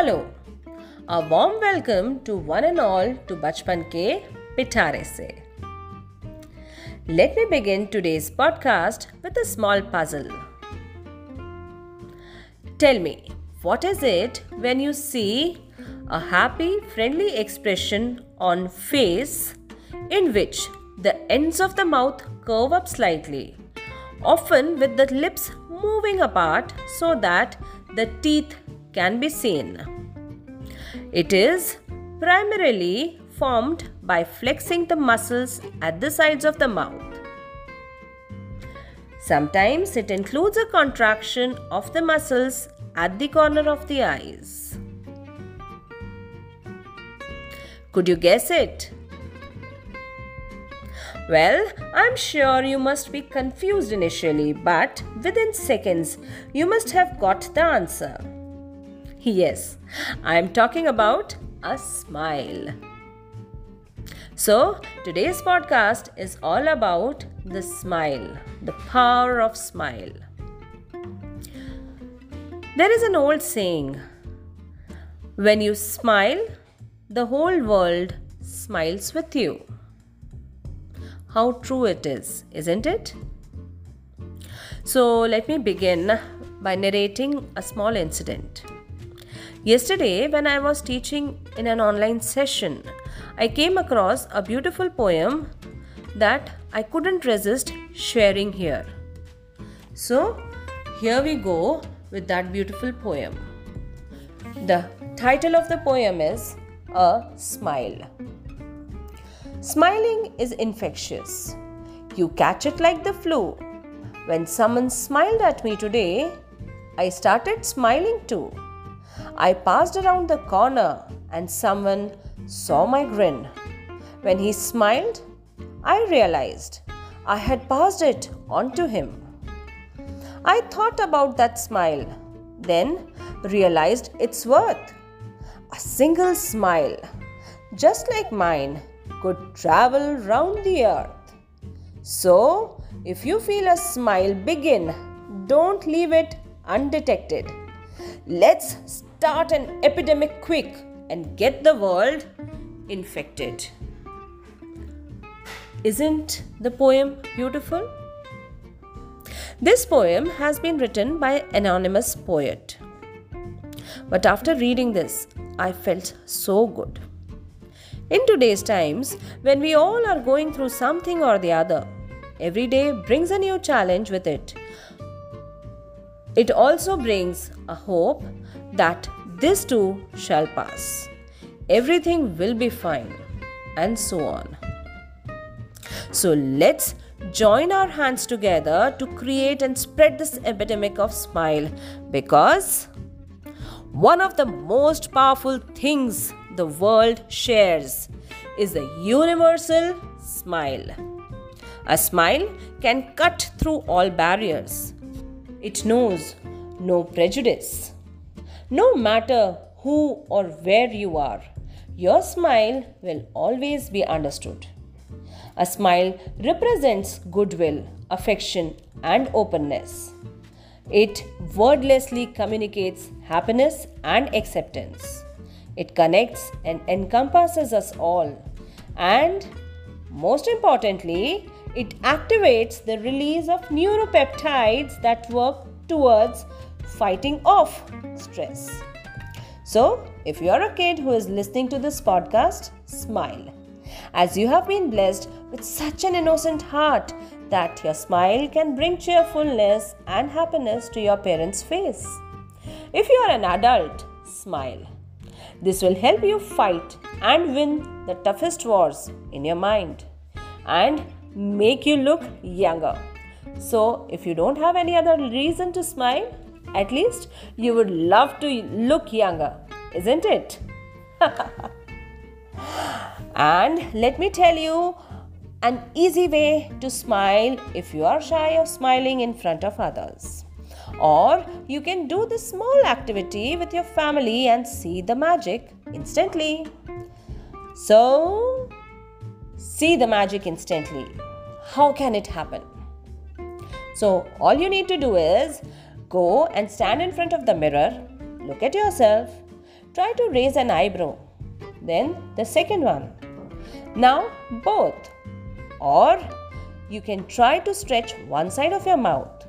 Hello, a warm welcome to one and all to Bachpan Ke Pitare Se. Let me begin today's podcast with a small puzzle. Tell me, what is it when you see a happy, friendly expression on face in which the ends of the mouth curve up slightly, often with the lips moving apart so that the teeth can be seen. It is primarily formed by flexing the muscles at the sides of the mouth. Sometimes it includes a contraction of the muscles at the corner of the eyes. Could you guess it? Well, I'm sure you must be confused initially, but within seconds, you must have got the answer. Yes, I'm talking about a smile. So, today's podcast is all about the smile, the power of smile. There is an old saying when you smile, the whole world smiles with you. How true it is, isn't it? So, let me begin by narrating a small incident. Yesterday, when I was teaching in an online session, I came across a beautiful poem that I couldn't resist sharing here. So, here we go with that beautiful poem. The title of the poem is A Smile. Smiling is infectious. You catch it like the flu. When someone smiled at me today, I started smiling too. I passed around the corner and someone saw my grin. When he smiled, I realized I had passed it on to him. I thought about that smile, then realized its worth. A single smile, just like mine, could travel round the earth. So, if you feel a smile begin, don't leave it undetected. Let's start an epidemic quick and get the world infected. Isn't the poem beautiful? This poem has been written by an anonymous poet. But after reading this, I felt so good. In today's times, when we all are going through something or the other, every day brings a new challenge with it. It also brings a hope that this too shall pass. Everything will be fine, and so on. So let's join our hands together to create and spread this epidemic of smile because one of the most powerful things the world shares is the universal smile. A smile can cut through all barriers. It knows no prejudice. No matter who or where you are, your smile will always be understood. A smile represents goodwill, affection, and openness. It wordlessly communicates happiness and acceptance. It connects and encompasses us all. And most importantly, it activates the release of neuropeptides that work towards fighting off stress. So, if you are a kid who is listening to this podcast, smile. As you have been blessed with such an innocent heart that your smile can bring cheerfulness and happiness to your parents' face. If you are an adult, smile. This will help you fight and win the toughest wars in your mind and make you look younger. So, if you don't have any other reason to smile, at least you would love to look younger, isn't it? and let me tell you an easy way to smile if you are shy of smiling in front of others. Or you can do this small activity with your family and see the magic instantly. So, see the magic instantly. How can it happen? So, all you need to do is go and stand in front of the mirror, look at yourself, try to raise an eyebrow. Then the second one. Now both. Or you can try to stretch one side of your mouth.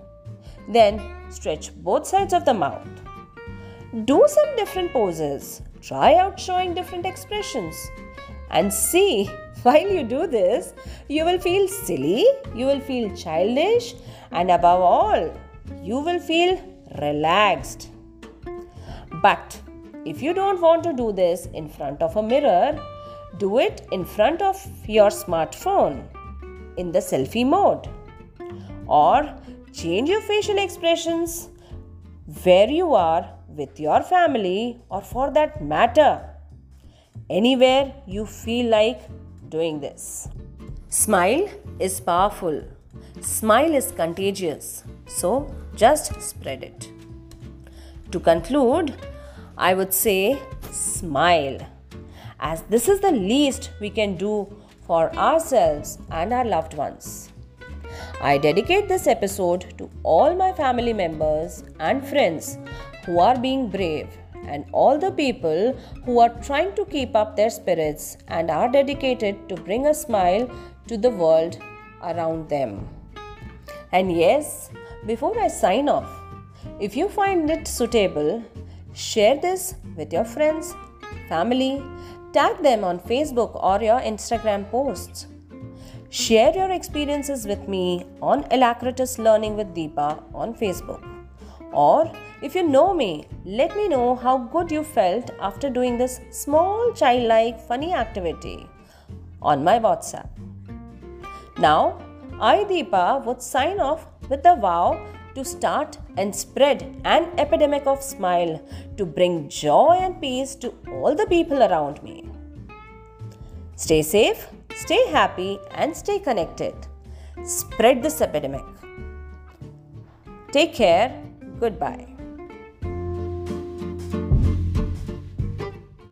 Then stretch both sides of the mouth. Do some different poses. Try out showing different expressions. And see, while you do this, you will feel silly, you will feel childish, and above all, you will feel relaxed. But if you don't want to do this in front of a mirror, do it in front of your smartphone in the selfie mode. Or change your facial expressions where you are with your family or for that matter anywhere you feel like doing this. Smile is powerful. Smile is contagious. So just spread it. To conclude, I would say smile, as this is the least we can do for ourselves and our loved ones. I dedicate this episode to all my family members and friends who are being brave and all the people who are trying to keep up their spirits and are dedicated to bring a smile to the world around them. And yes, before I sign off, if you find it suitable, share this with your friends, family, tag them on Facebook or your Instagram posts. Share your experiences with me on Alacritus Learning with Deepa on Facebook. Or if you know me, let me know how good you felt after doing this small childlike funny activity on my WhatsApp. Now, I would sign off with the vow to start and spread an epidemic of smile to bring joy and peace to all the people around me. Stay safe, stay happy, and stay connected. Spread this epidemic. Take care. Goodbye.